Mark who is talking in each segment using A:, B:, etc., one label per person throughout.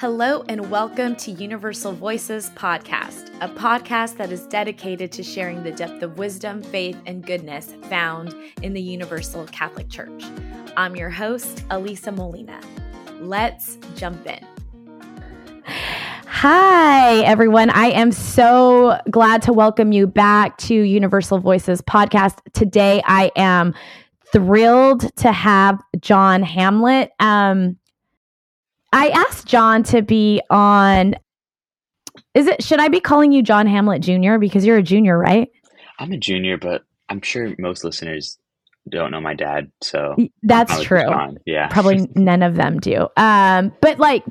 A: Hello, and welcome to Universal Voices Podcast, a podcast that is dedicated to sharing the depth of wisdom, faith, and goodness found in the Universal Catholic Church. I'm your host, Elisa Molina. Let's jump in. Hi, everyone. I am so glad to welcome you back to Universal Voices podcast. Today, I am thrilled to have John Hamlet. Um, I asked John to be on. Is it? Should I be calling you John Hamlet Jr. because you're a junior, right?
B: I'm a junior, but I'm sure most listeners don't know my dad, so
A: that's true.
B: Yeah,
A: probably none of them do. Um, but like,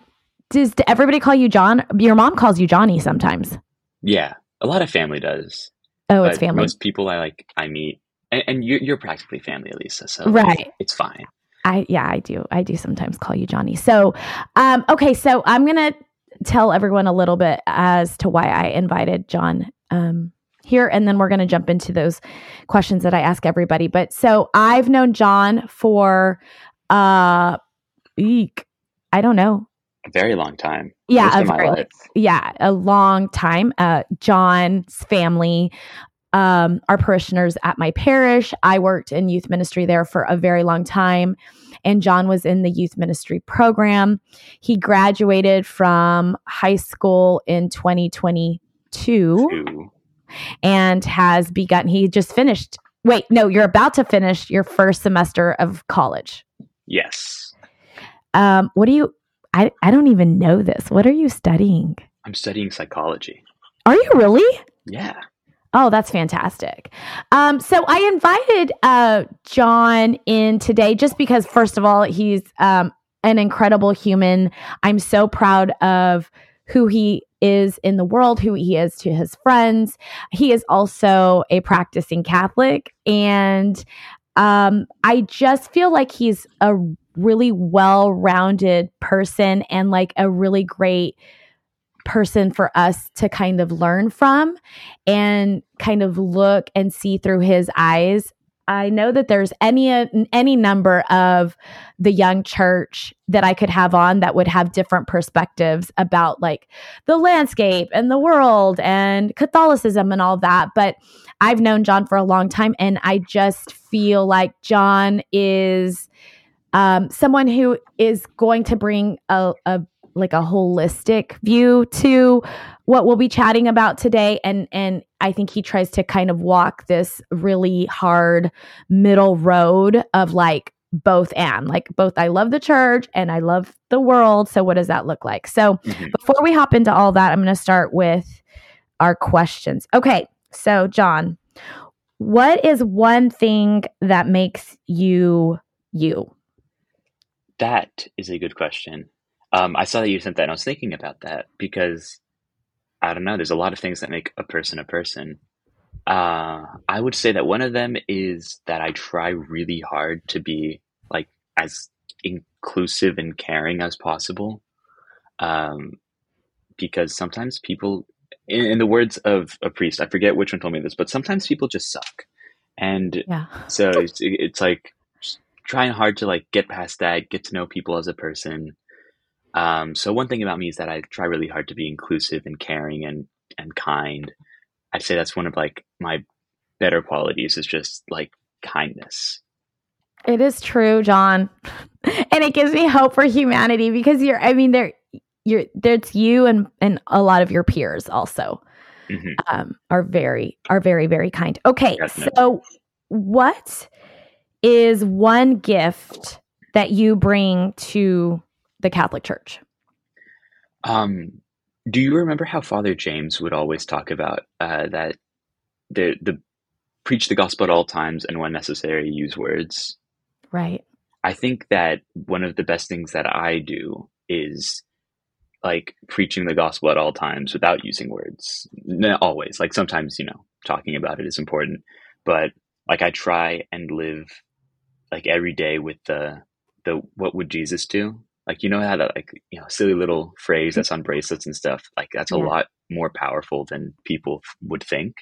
A: does everybody call you John? Your mom calls you Johnny sometimes.
B: Yeah, a lot of family does.
A: Oh, it's family.
B: Most people I like, I meet, and, and you're, you're practically family, Elisa. So
A: right,
B: it's, it's fine.
A: I yeah, I do. I do sometimes call you Johnny. So, um, okay, so I'm gonna tell everyone a little bit as to why I invited John um, here, and then we're gonna jump into those questions that I ask everybody. But so I've known John for uh, eek, I don't know,
B: a very long time.
A: Yeah, a very, yeah, a long time. Uh, John's family um, our parishioners at my parish. I worked in youth ministry there for a very long time, and John was in the youth ministry program. He graduated from high school in 2022 Two. and has begun, he just finished. Wait, no, you're about to finish your first semester of college.
B: Yes.
A: Um, what do you, I, I don't even know this. What are you studying?
B: I'm studying psychology.
A: Are you really?
B: Yeah.
A: Oh, that's fantastic. Um, so I invited uh, John in today just because, first of all, he's um, an incredible human. I'm so proud of who he is in the world, who he is to his friends. He is also a practicing Catholic. And um, I just feel like he's a really well rounded person and like a really great person for us to kind of learn from and kind of look and see through his eyes. I know that there's any any number of the young church that I could have on that would have different perspectives about like the landscape and the world and Catholicism and all that, but I've known John for a long time and I just feel like John is um, someone who is going to bring a, a like a holistic view to what we'll be chatting about today. And and I think he tries to kind of walk this really hard middle road of like both and like both I love the church and I love the world. So what does that look like? So mm-hmm. before we hop into all that I'm going to start with our questions. Okay so John what is one thing that makes you you?
B: That is a good question um, I saw that you sent that, and I was thinking about that because I don't know. There's a lot of things that make a person a person. Uh, I would say that one of them is that I try really hard to be like as inclusive and caring as possible. Um, because sometimes people, in, in, the words of a priest, I forget which one told me this, but sometimes people just suck, and yeah. so it's, it's like trying hard to like get past that, get to know people as a person, um, so one thing about me is that I try really hard to be inclusive and caring and and kind. I'd say that's one of like my better qualities is just like kindness.
A: It is true, John. and it gives me hope for humanity because you're I mean there you're there's you and and a lot of your peers also mm-hmm. um, are very are very very kind. Okay, Definitely. so what is one gift that you bring to the Catholic Church.
B: Um, do you remember how Father James would always talk about uh, that the the preach the gospel at all times and when necessary use words?
A: Right.
B: I think that one of the best things that I do is like preaching the gospel at all times without using words. Not always. Like sometimes, you know, talking about it is important, but like I try and live like every day with the the what would Jesus do? Like you know how that like you know silly little phrase that's on bracelets and stuff like that's a lot more powerful than people would think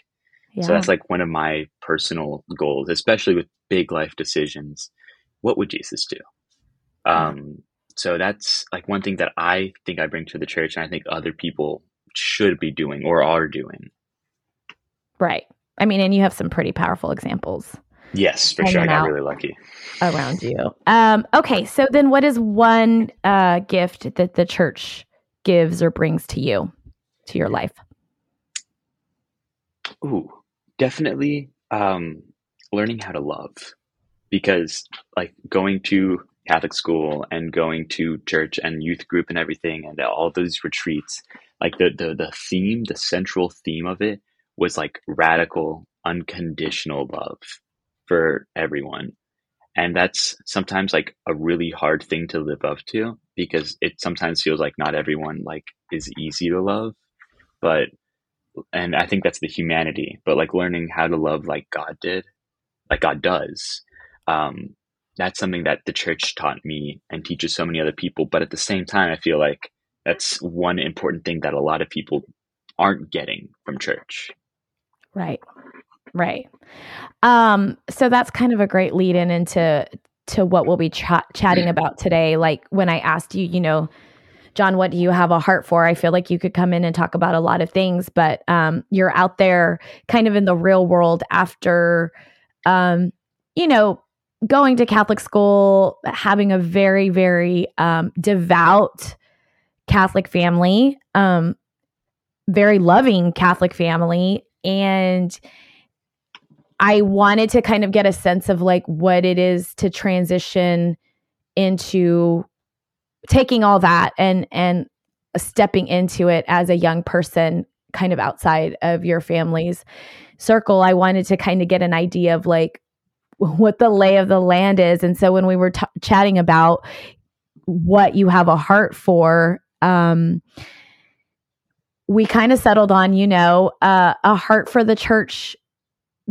B: yeah. so that's like one of my personal goals especially with big life decisions what would jesus do um so that's like one thing that I think I bring to the church, and I think other people should be doing or are doing.
A: Right. I mean, and you have some pretty powerful examples.
B: Yes, for sure. I got really lucky
A: around you. Um, okay, so then what is one uh, gift that the church gives or brings to you, to your life?
B: Ooh, definitely um, learning how to love. Because, like, going to Catholic school and going to church and youth group and everything and all those retreats, like the, the the theme, the central theme of it was like radical, unconditional love for everyone. And that's sometimes like a really hard thing to live up to because it sometimes feels like not everyone like is easy to love. But and I think that's the humanity, but like learning how to love like God did, like God does. Um, that's something that the church taught me and teaches so many other people. But at the same time, I feel like that's one important thing that a lot of people aren't getting from church.
A: Right. Right. Um, so that's kind of a great lead in into to what we'll be ch- chatting about today. Like when I asked you, you know, John, what do you have a heart for? I feel like you could come in and talk about a lot of things, but um, you're out there kind of in the real world after, um, you know, going to Catholic school, having a very, very um, devout Catholic family, um, very loving Catholic family. And I wanted to kind of get a sense of like what it is to transition into taking all that and and stepping into it as a young person kind of outside of your family's circle. I wanted to kind of get an idea of like what the lay of the land is. And so when we were t- chatting about what you have a heart for um we kind of settled on you know uh, a heart for the church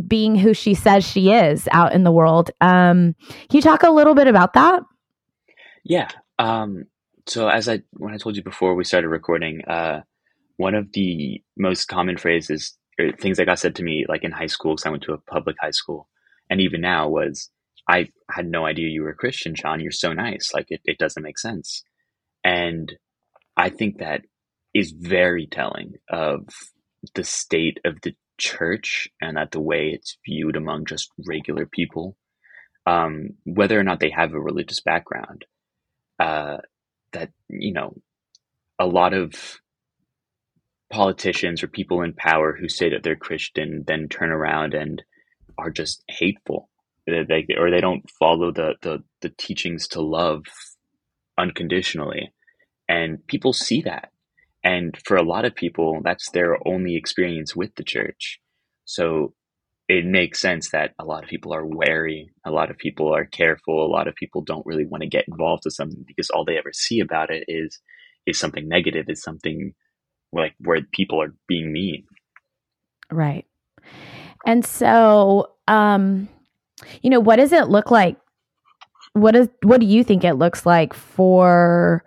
A: being who she says she is out in the world. Um, can you talk a little bit about that?
B: Yeah. Um, so as I when I told you before we started recording, uh, one of the most common phrases or things that got said to me like in high school because I went to a public high school, and even now was I had no idea you were a Christian, John. You're so nice. Like it, it doesn't make sense. And I think that is very telling of the state of the church and that the way it's viewed among just regular people, um, whether or not they have a religious background, uh, that, you know, a lot of politicians or people in power who say that they're Christian then turn around and are just hateful. They, or they don't follow the, the, the teachings to love unconditionally. And people see that and for a lot of people, that's their only experience with the church. So it makes sense that a lot of people are wary, a lot of people are careful, a lot of people don't really want to get involved with something because all they ever see about it is is something negative, is something like where people are being mean.
A: Right. And so um you know, what does it look like? What is what do you think it looks like for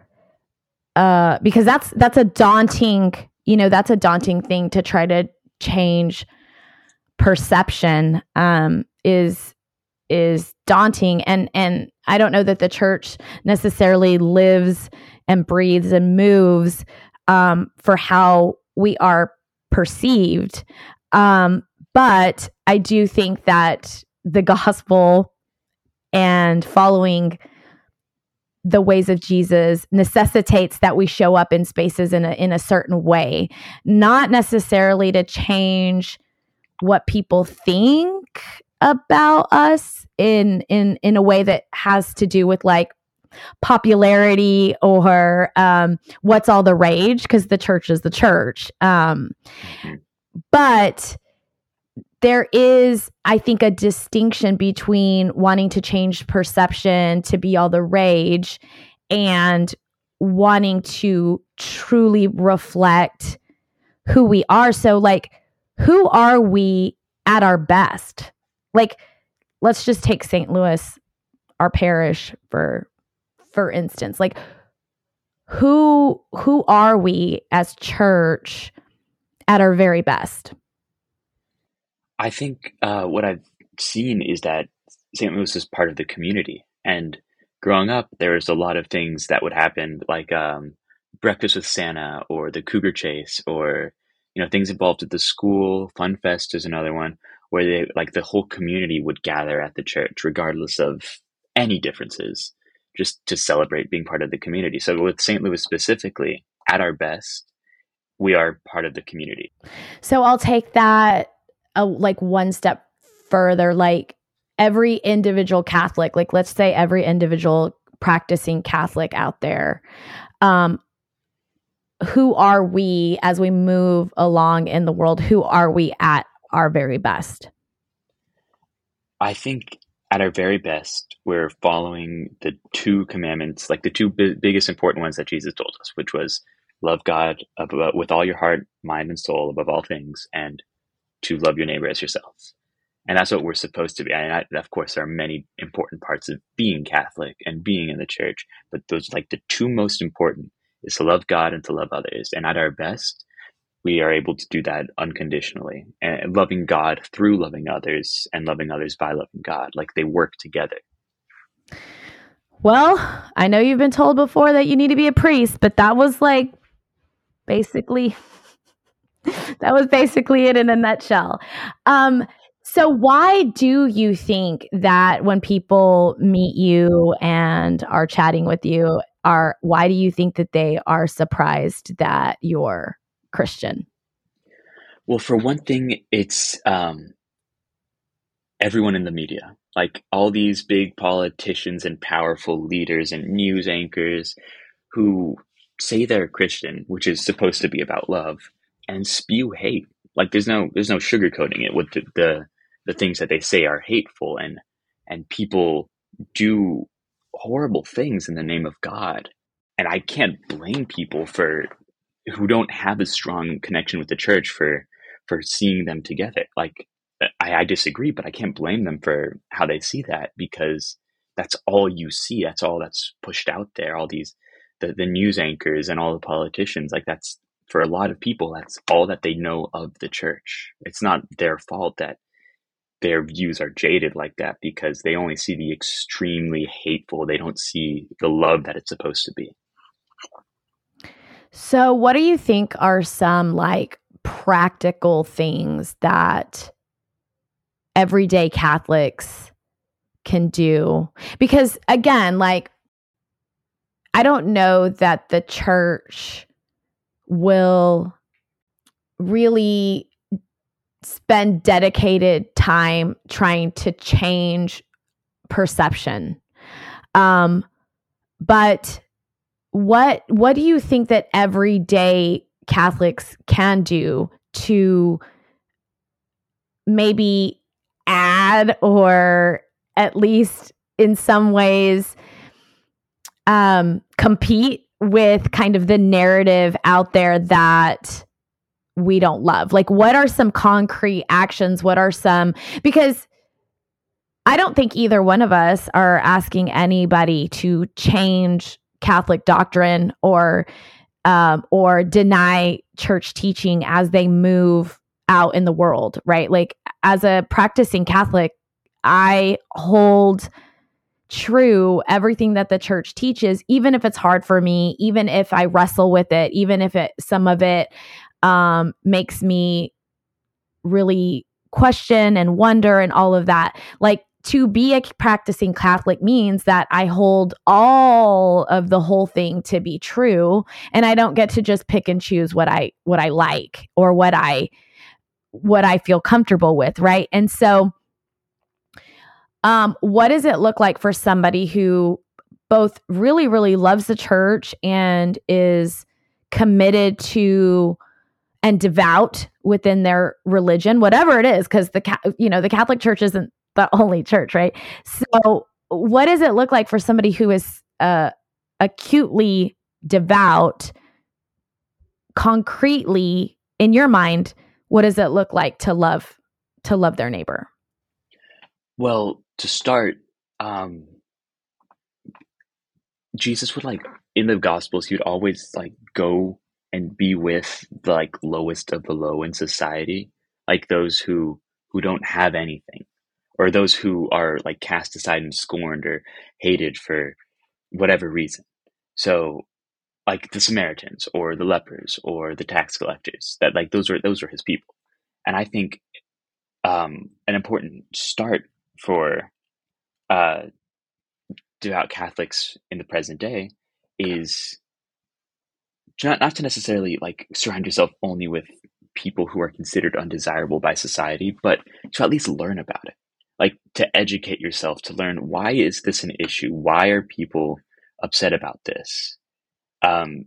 A: uh, because that's that's a daunting you know that's a daunting thing to try to change perception um, is is daunting. And and I don't know that the church necessarily lives and breathes and moves um, for how we are perceived. Um, but I do think that the gospel and following the ways of Jesus necessitates that we show up in spaces in a in a certain way, not necessarily to change what people think about us in in in a way that has to do with like popularity or um, what's all the rage because the church is the church. Um, mm-hmm. but there is, I think, a distinction between wanting to change perception to be all the rage and wanting to truly reflect who we are. So, like, who are we at our best? Like, let's just take St. Louis, our parish, for for instance. Like, who who are we as church at our very best?
B: I think uh, what I've seen is that St. Louis is part of the community, and growing up, there was a lot of things that would happen, like um, breakfast with Santa or the Cougar Chase, or you know things involved at the school. Fun Fest is another one where they like the whole community would gather at the church, regardless of any differences, just to celebrate being part of the community. So with St. Louis specifically, at our best, we are part of the community.
A: So I'll take that uh, like one step further. Like every individual Catholic, like let's say every individual practicing Catholic out there, um, who are we as we move along in the world? Who are we at our very best?
B: I think at our very best, we're following the two commandments, like the two b- biggest important ones that Jesus told us, which was love God above, with all your heart, mind, and soul above all things, and to love your neighbor as yourself. And that's what we're supposed to be. And I, of course, there are many important parts of being Catholic and being in the church, but those like the two most important is to love God and to love others. And at our best, we are able to do that unconditionally and loving God through loving others and loving others by loving God. Like they work together.
A: Well, I know you've been told before that you need to be a priest, but that was like basically that was basically it in a nutshell. Um, so, why do you think that when people meet you and are chatting with you, are why do you think that they are surprised that you're Christian?
B: Well, for one thing, it's um, everyone in the media, like all these big politicians and powerful leaders and news anchors who say they're Christian, which is supposed to be about love, and spew hate. Like there's no there's no sugarcoating it with the, the the things that they say are hateful and and people do horrible things in the name of God. And I can't blame people for who don't have a strong connection with the church for for seeing them together. Like I, I disagree, but I can't blame them for how they see that because that's all you see. That's all that's pushed out there. All these the, the news anchors and all the politicians, like that's for a lot of people, that's all that they know of the church. It's not their fault that their views are jaded like that because they only see the extremely hateful. They don't see the love that it's supposed to be.
A: So, what do you think are some like practical things that everyday Catholics can do? Because, again, like, I don't know that the church will really spend dedicated time trying to change perception. Um, but what what do you think that everyday Catholics can do to maybe add or at least in some ways um, compete with kind of the narrative out there that we don't love? Like, what are some concrete actions? What are some, because I don't think either one of us are asking anybody to change Catholic doctrine or, um, or deny church teaching as they move out in the world, right? Like, as a practicing Catholic, I hold true everything that the church teaches even if it's hard for me even if i wrestle with it even if it some of it um, makes me really question and wonder and all of that. Like to be a practicing Catholic means that I hold all of the whole thing to be true and I don't get to just pick and choose what I what I like or what I what I feel comfortable with, right? And so um what does it look like for somebody who both really really loves the church and is committed to and devout within their religion, whatever it is, because the you know the Catholic Church isn't the only church, right? So, what does it look like for somebody who is uh, acutely devout? Concretely, in your mind, what does it look like to love to love their neighbor?
B: Well, to start, um, Jesus would like in the Gospels, he would always like go and be with the like lowest of the low in society, like those who who don't have anything, or those who are like cast aside and scorned or hated for whatever reason. So like the Samaritans or the lepers or the tax collectors, that like those are those are his people. And I think um, an important start for uh, devout Catholics in the present day is not not to necessarily like surround yourself only with people who are considered undesirable by society, but to at least learn about it. Like to educate yourself, to learn why is this an issue? Why are people upset about this? Um,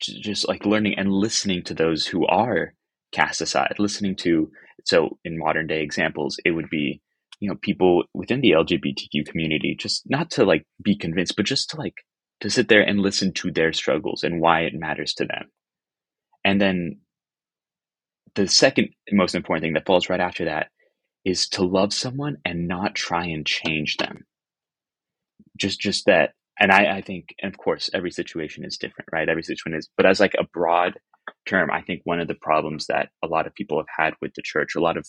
B: just like learning and listening to those who are cast aside, listening to, so in modern day examples, it would be, you know, people within the LGBTQ community, just not to like be convinced, but just to like, to sit there and listen to their struggles and why it matters to them. And then the second most important thing that falls right after that is to love someone and not try and change them. Just, just that. And I, I think, and of course, every situation is different, right? Every situation is, but as like a broad term, I think one of the problems that a lot of people have had with the church, a lot of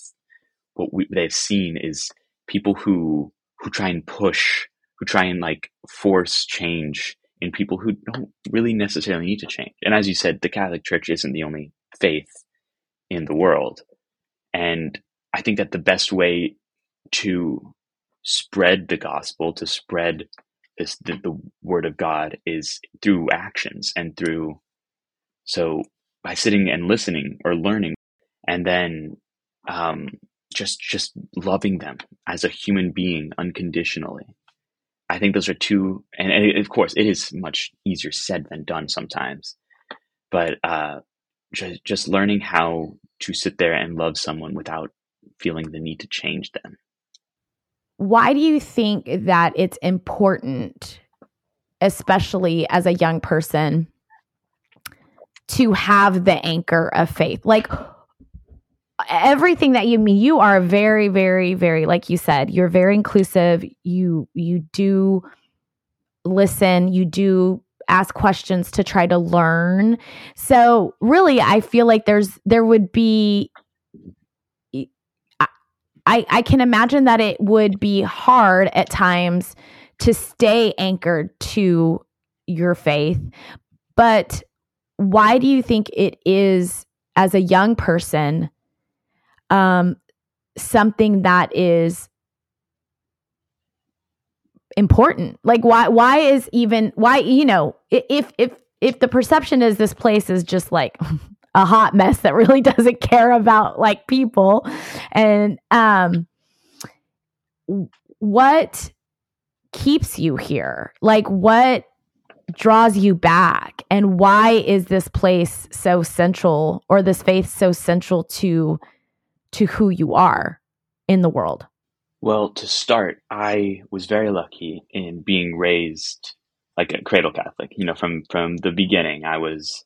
B: what we, they've seen is people who who try and push, who try and like force change in people who don't really necessarily need to change. And as you said, the Catholic Church isn't the only faith in the world. And I think that the best way to spread the gospel, to spread this the, the word of God is through actions and through so by sitting and listening or learning and then um, just just loving them as a human being unconditionally i think those are two and, and of course it is much easier said than done sometimes but uh, just, just learning how to sit there and love someone without feeling the need to change them
A: why do you think that it's important especially as a young person to have the anchor of faith. Like everything that you mean, you are very, very, very, like you said, you're very inclusive. You you do listen, you do ask questions to try to learn. So really I feel like there's there would be I, I can imagine that it would be hard at times to stay anchored to your faith. But why do you think it is as a young person um something that is important. Like why why is even why you know if if if the perception is this place is just like a hot mess that really doesn't care about like people and um what keeps you here? Like what draws you back? And why is this place so central or this faith so central to to who you are in the world.
B: Well to start i was very lucky in being raised like a cradle catholic. You know from from the beginning i was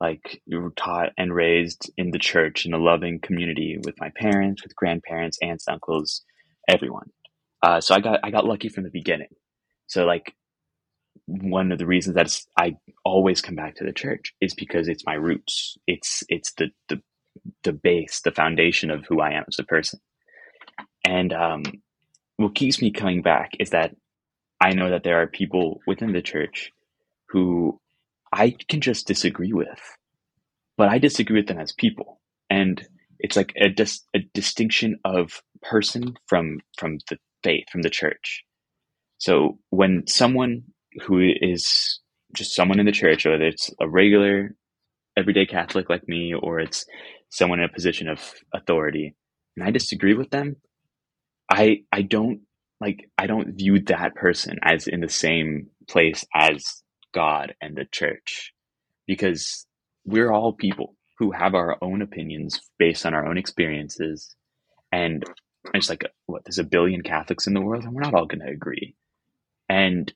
B: like taught and raised in the church in a loving community with my parents with grandparents aunts uncles everyone. Uh, so i got i got lucky from the beginning. So like one of the reasons that I always come back to the church is because it's my roots. It's it's the the the base, the foundation of who I am as a person. And um, what keeps me coming back is that I know that there are people within the church who I can just disagree with, but I disagree with them as people, and it's like a dis- a distinction of person from from the faith from the church. So when someone who is just someone in the church, whether it's a regular, everyday Catholic like me, or it's someone in a position of authority, and I disagree with them, I I don't like I don't view that person as in the same place as God and the church, because we're all people who have our own opinions based on our own experiences, and it's like what there's a billion Catholics in the world, and we're not all going to agree, and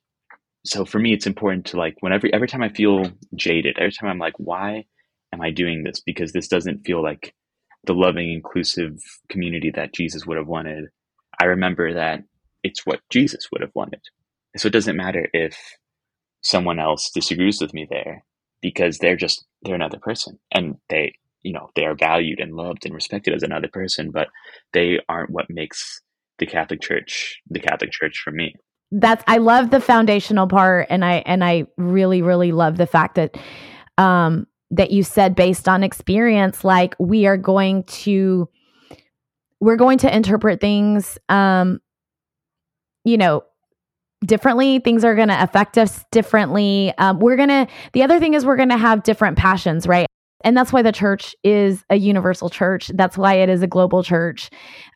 B: so for me, it's important to like whenever every time I feel jaded, every time I'm like, why am I doing this? Because this doesn't feel like the loving, inclusive community that Jesus would have wanted. I remember that it's what Jesus would have wanted. So it doesn't matter if someone else disagrees with me there because they're just they're another person and they you know they are valued and loved and respected as another person but they aren't what makes the catholic church the catholic church for me
A: that's I love the foundational part and I and I really really love the fact that um that you said based on experience like we are going to we're going to interpret things um you know differently. Things are going to affect us differently. Um, we're going to the other thing is we're going to have different passions right? And that's why the church is a universal church. That's why it is a global church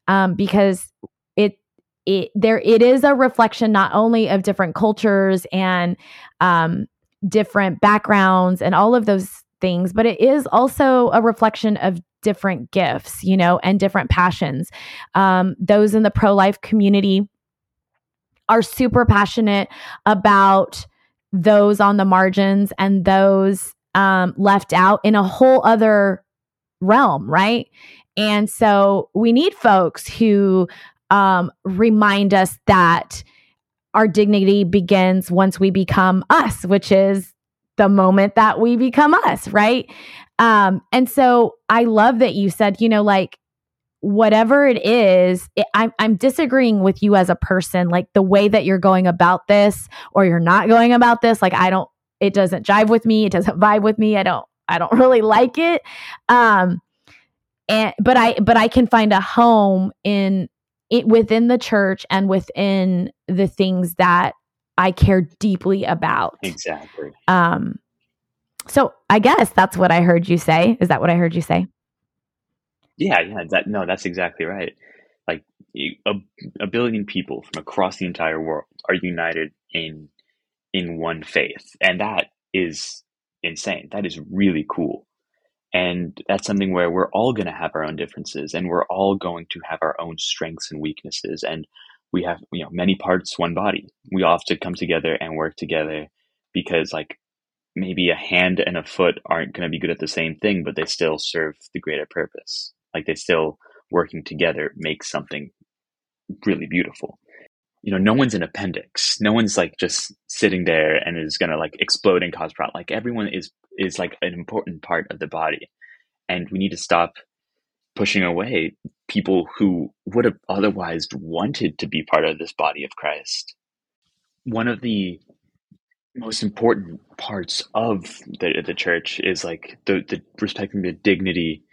A: um, because it it there it is a reflection not only of different cultures and um, different backgrounds and all of those things but it is also a reflection of different gifts you know and different passions um, those in the pro-life community are super passionate about those on the margins and those um, left out in a whole other realm, right? And so we need folks who um, remind us that our dignity begins once we become us, which is the moment that we become us, right? Um, and so I love that you said, you know, like whatever it is, it, I'm, I'm disagreeing with you as a person, like the way that you're going about this or you're not going about this. Like, I don't, it doesn't jive with me. It doesn't vibe with me. I don't, I don't really like it. Um, and, but I, but I can find a home in it within the church and within the things that I care deeply about.
B: Exactly.
A: Um, so I guess that's what I heard you say. Is that what I heard you say?
B: Yeah, yeah, that no, that's exactly right. Like a, a billion people from across the entire world are united in in one faith, and that is insane. That is really cool. And that's something where we're all going to have our own differences and we're all going to have our own strengths and weaknesses. And we have, you know, many parts, one body. We all have to come together and work together because, like, maybe a hand and a foot aren't going to be good at the same thing, but they still serve the greater purpose. Like they still working together makes something really beautiful. You know, no one's an appendix. No one's like just sitting there and is gonna like explode and cause problem. Like everyone is is like an important part of the body, and we need to stop pushing away people who would have otherwise wanted to be part of this body of Christ. One of the most important parts of the the church is like the, the respecting the dignity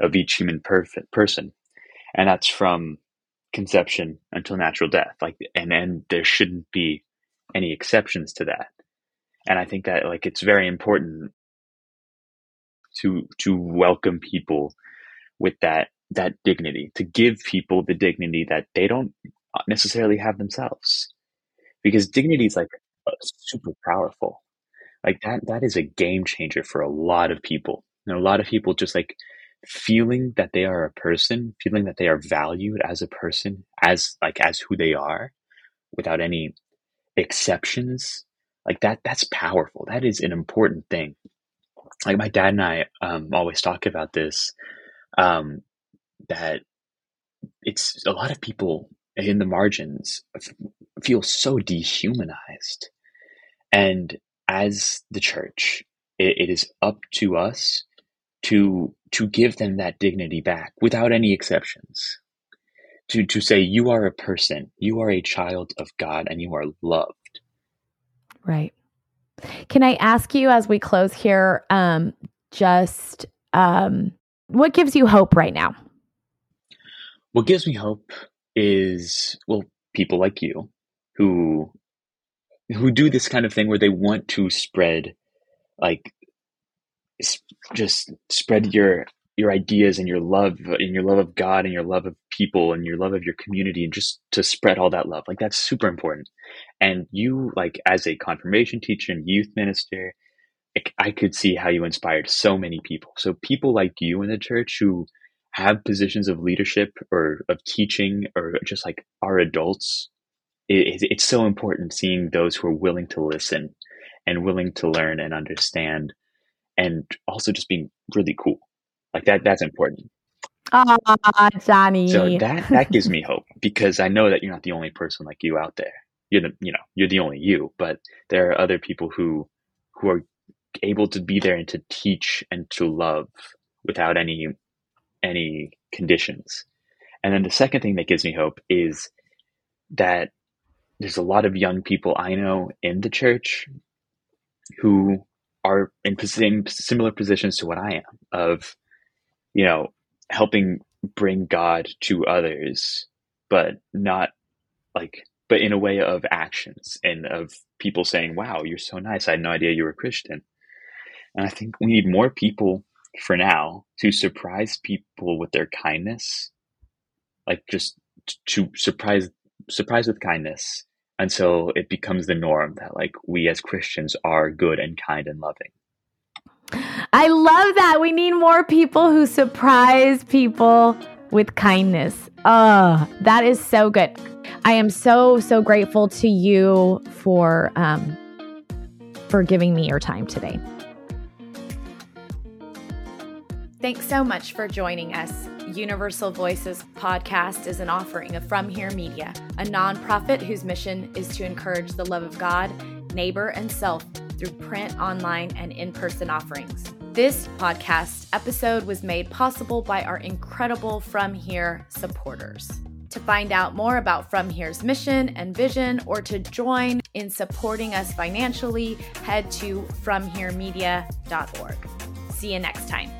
B: of each human person, and that's from conception until natural death. Like, and and there shouldn't be any exceptions to that. And I think that like it's very important to to welcome people with that that dignity, to give people the dignity that they don't necessarily have themselves, because dignity is like super powerful. Like that that is a game changer for a lot of people. And a lot of people just like feeling that they are a person, feeling that they are valued as a person, as like as who they are, without any exceptions, like that, that's powerful. That is an important thing. Like my dad and I um, always talk about this. Um, that it's a lot of people in the margins feel so dehumanized, and as the church, it, it is up to us to to give them that dignity back without any exceptions. To to say you are a person, you are a child of God and you are loved.
A: Right. Can I ask you as we close here um just um what gives you hope right now?
B: What gives me hope is well people like you who who do this kind of thing where they want to spread like just spread your your ideas and your love and your love of God and your love of people and your love of your community and just to spread all that love. Like that's super important. And you like as a confirmation teacher and youth minister, I could see how you inspired so many people. So people like you in the church who have positions of leadership or of teaching or just like are adults, it, it's so important seeing those who are willing to listen and willing to learn and understand and also just being really cool. Like that that's important.
A: Ah, Johnny.
B: So that that gives me hope because I know that you're not the only person like you out there. You're the you know, you're the only you, but there are other people who who are able to be there and to teach and to love without any any conditions. And then the second thing that gives me hope is that there's a lot of young people I know in the church who are in similar positions to what I am of, you know, helping bring God to others, but not like, but in a way of actions and of people saying, wow, you're so nice. I had no idea you were a Christian. And I think we need more people for now to surprise people with their kindness, like just to surprise, surprise with kindness until it becomes the norm that like we as Christians are good and kind and loving.
A: I love that. We need more people who surprise people with kindness. Oh, that is so good. I am so so grateful to you for um for giving me your time today. Thanks so much for joining us. Universal Voices podcast is an offering of From Here Media, a nonprofit whose mission is to encourage the love of God, neighbor, and self through print, online, and in person offerings. This podcast episode was made possible by our incredible From Here supporters. To find out more about From Here's mission and vision or to join in supporting us financially, head to FromHereMedia.org. See you next time.